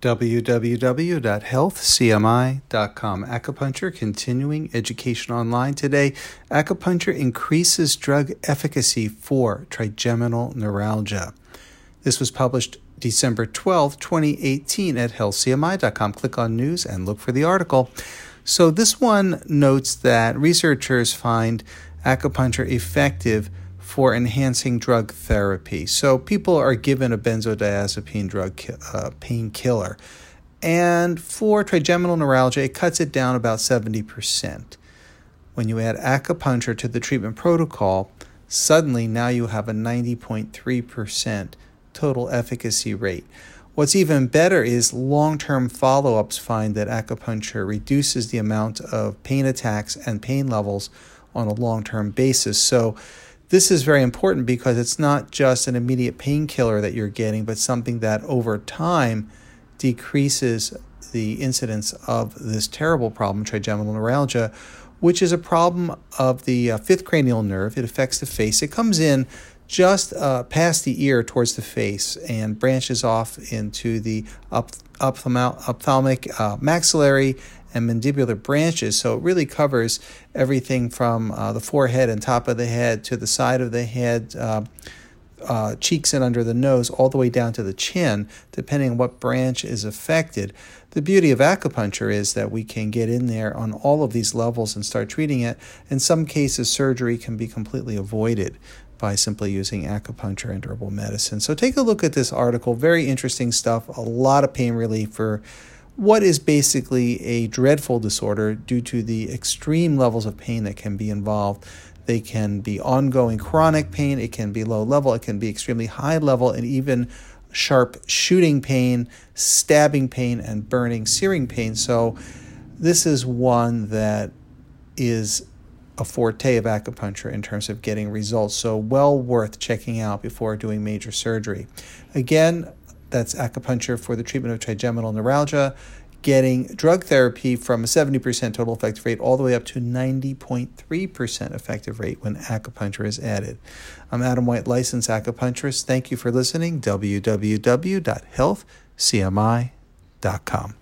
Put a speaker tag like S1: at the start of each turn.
S1: www.healthcmi.com. Acupuncture continuing education online today. Acupuncture increases drug efficacy for trigeminal neuralgia. This was published December 12, 2018 at healthcmi.com. Click on news and look for the article. So this one notes that researchers find acupuncture effective for enhancing drug therapy. So people are given a benzodiazepine drug uh, painkiller. And for trigeminal neuralgia, it cuts it down about 70%. When you add acupuncture to the treatment protocol, suddenly now you have a 90.3% total efficacy rate. What's even better is long term follow ups find that acupuncture reduces the amount of pain attacks and pain levels on a long term basis. So, this is very important because it's not just an immediate painkiller that you're getting, but something that over time decreases the incidence of this terrible problem, trigeminal neuralgia, which is a problem of the uh, fifth cranial nerve. It affects the face. It comes in just uh, past the ear towards the face and branches off into the up, ophthalmic, uh, maxillary, and mandibular branches. So it really covers everything from uh, the forehead and top of the head to the side of the head, uh, uh, cheeks and under the nose, all the way down to the chin, depending on what branch is affected. The beauty of acupuncture is that we can get in there on all of these levels and start treating it. In some cases, surgery can be completely avoided by simply using acupuncture and herbal medicine. So take a look at this article. Very interesting stuff. A lot of pain relief for what is basically a dreadful disorder due to the extreme levels of pain that can be involved. They can be ongoing chronic pain, it can be low level, it can be extremely high level, and even sharp shooting pain, stabbing pain, and burning, searing pain. So, this is one that is a forte of acupuncture in terms of getting results. So, well worth checking out before doing major surgery. Again, that's acupuncture for the treatment of trigeminal neuralgia, getting drug therapy from a 70% total effective rate all the way up to 90.3% effective rate when acupuncture is added. I'm Adam White, licensed acupuncturist. Thank you for listening. www.healthcmi.com.